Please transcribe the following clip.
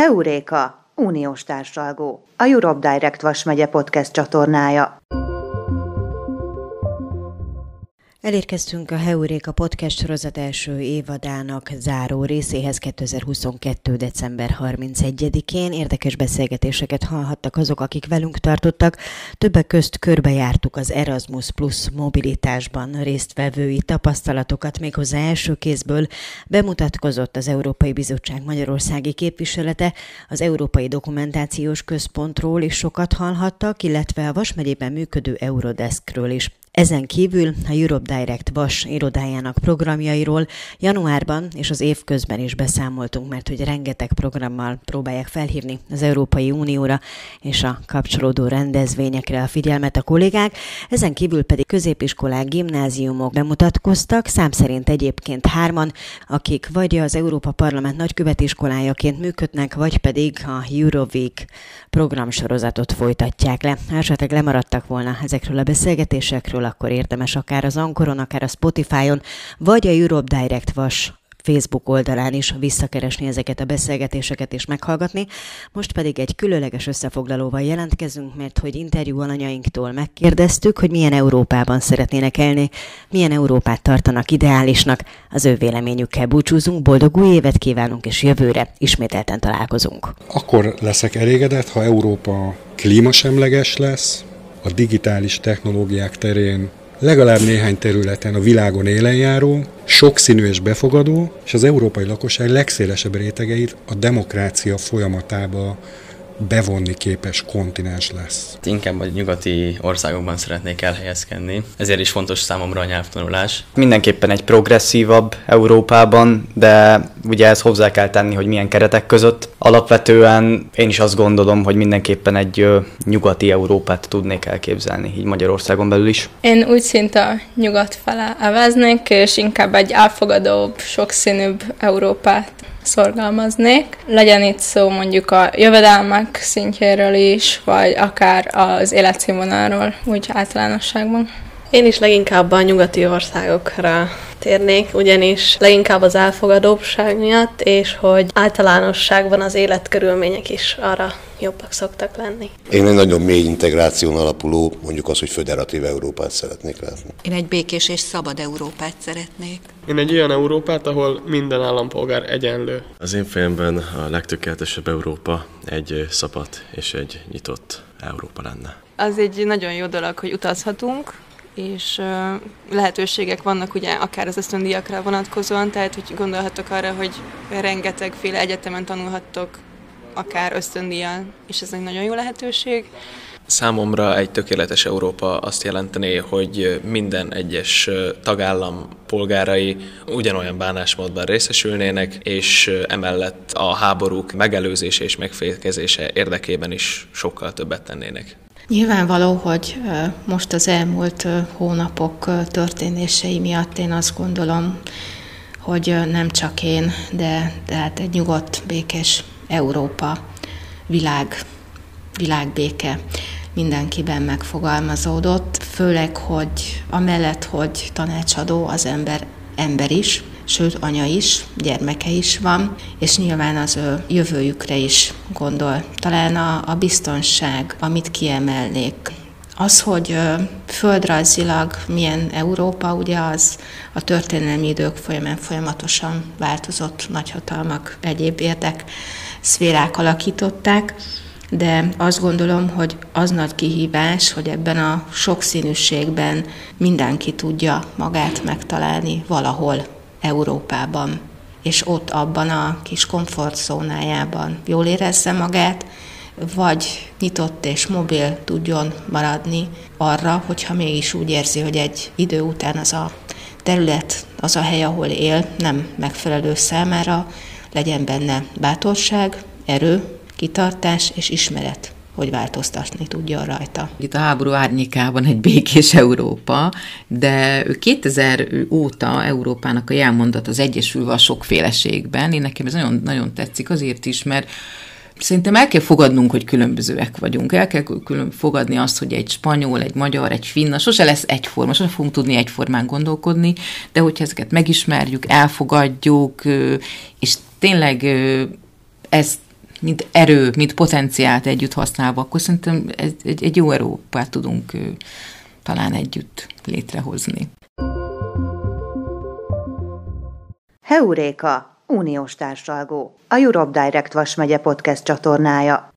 Heuréka, uniós társalgó, a Europe Direct Vasmegye podcast csatornája. Elérkeztünk a Heuréka podcast sorozat első évadának záró részéhez 2022. december 31-én. Érdekes beszélgetéseket hallhattak azok, akik velünk tartottak. Többek közt körbejártuk az Erasmus Plus mobilitásban résztvevői tapasztalatokat, méghozzá első kézből bemutatkozott az Európai Bizottság Magyarországi képviselete, az Európai Dokumentációs Központról is sokat hallhattak, illetve a Vas működő Eurodeskről is. Ezen kívül a Europe Direct Vas irodájának programjairól januárban és az év közben is beszámoltunk, mert hogy rengeteg programmal próbálják felhívni az Európai Unióra és a kapcsolódó rendezvényekre a figyelmet a kollégák. Ezen kívül pedig középiskolák, gimnáziumok bemutatkoztak, szám szerint egyébként hárman, akik vagy az Európa Parlament nagykövetiskolájaként működnek, vagy pedig a Euroweek programsorozatot folytatják le. Esetleg lemaradtak volna ezekről a beszélgetésekről, akkor érdemes akár az Ankoron, akár a Spotify-on, vagy a Europe Direct Vas Facebook oldalán is visszakeresni ezeket a beszélgetéseket és meghallgatni. Most pedig egy különleges összefoglalóval jelentkezünk, mert hogy interjú alanyainktól megkérdeztük, hogy milyen Európában szeretnének élni, milyen Európát tartanak ideálisnak. Az ő véleményükkel búcsúzunk, boldog új évet kívánunk, és jövőre ismételten találkozunk. Akkor leszek elégedett, ha Európa klímasemleges lesz, a digitális technológiák terén legalább néhány területen a világon élenjáró, sokszínű és befogadó, és az európai lakosság legszélesebb rétegeit a demokrácia folyamatába bevonni képes kontinens lesz. Inkább a nyugati országokban szeretnék elhelyezkedni, ezért is fontos számomra a nyelvtanulás. Mindenképpen egy progresszívabb Európában, de ugye ezt hozzá kell tenni, hogy milyen keretek között. Alapvetően én is azt gondolom, hogy mindenképpen egy nyugati Európát tudnék elképzelni, így Magyarországon belül is. Én úgy szinte nyugat fele eveznék, és inkább egy elfogadóbb, sokszínűbb Európát szorgalmaznék. Legyen itt szó mondjuk a jövedelmek szintjéről is, vagy akár az életszínvonalról, úgy általánosságban. Én is leginkább a nyugati országokra térnék, ugyanis leginkább az elfogadóbbság miatt, és hogy általánosságban az életkörülmények is arra jobbak szoktak lenni. Én egy nagyon mély integráción alapuló, mondjuk az, hogy föderatív Európát szeretnék látni. Én egy békés és szabad Európát szeretnék. Én egy olyan Európát, ahol minden állampolgár egyenlő. Az én fejemben a legtökéletesebb Európa egy szabad és egy nyitott Európa lenne. Az egy nagyon jó dolog, hogy utazhatunk, és lehetőségek vannak ugye akár az ösztöndíjakra vonatkozóan, tehát hogy gondolhatok arra, hogy rengetegféle egyetemen tanulhattok akár ösztöndíjjal, és ez egy nagyon jó lehetőség. Számomra egy tökéletes Európa azt jelenteni, hogy minden egyes tagállam polgárai ugyanolyan bánásmódban részesülnének, és emellett a háborúk megelőzése és megfékezése érdekében is sokkal többet tennének. Nyilvánvaló, hogy most az elmúlt hónapok történései miatt én azt gondolom, hogy nem csak én, de tehát egy nyugodt, békés Európa, világ, világbéke mindenkiben megfogalmazódott, főleg, hogy amellett, hogy tanácsadó az ember ember is, sőt anya is, gyermeke is van, és nyilván az ő jövőjükre is gondol. Talán a, a biztonság, amit kiemelnék, az, hogy földrajzilag milyen Európa, ugye az a történelmi idők folyamán folyamatosan változott nagyhatalmak, egyéb érdek szférák alakították, de azt gondolom, hogy az nagy kihívás, hogy ebben a sokszínűségben mindenki tudja magát megtalálni valahol Európában, és ott abban a kis komfortzónájában. Jól érezze magát, vagy nyitott és mobil tudjon maradni arra, hogyha mégis úgy érzi, hogy egy idő után az a terület, az a hely, ahol él, nem megfelelő számára, legyen benne bátorság, erő, kitartás és ismeret hogy változtatni tudja rajta. Itt a háború árnyékában egy békés Európa, de 2000 óta Európának a jelmondat az egyesülve a sokféleségben. Én nekem ez nagyon, nagyon tetszik azért is, mert Szerintem el kell fogadnunk, hogy különbözőek vagyunk. El kell külön fogadni azt, hogy egy spanyol, egy magyar, egy finna, sose lesz egyforma, sose fogunk tudni egyformán gondolkodni, de hogyha ezeket megismerjük, elfogadjuk, és tényleg ezt mint erő, mint potenciált együtt használva, akkor szerintem egy, egy jó Európát tudunk talán együtt létrehozni. Heuréka, uniós társalgó, a Europe Direct Vas megye podcast csatornája.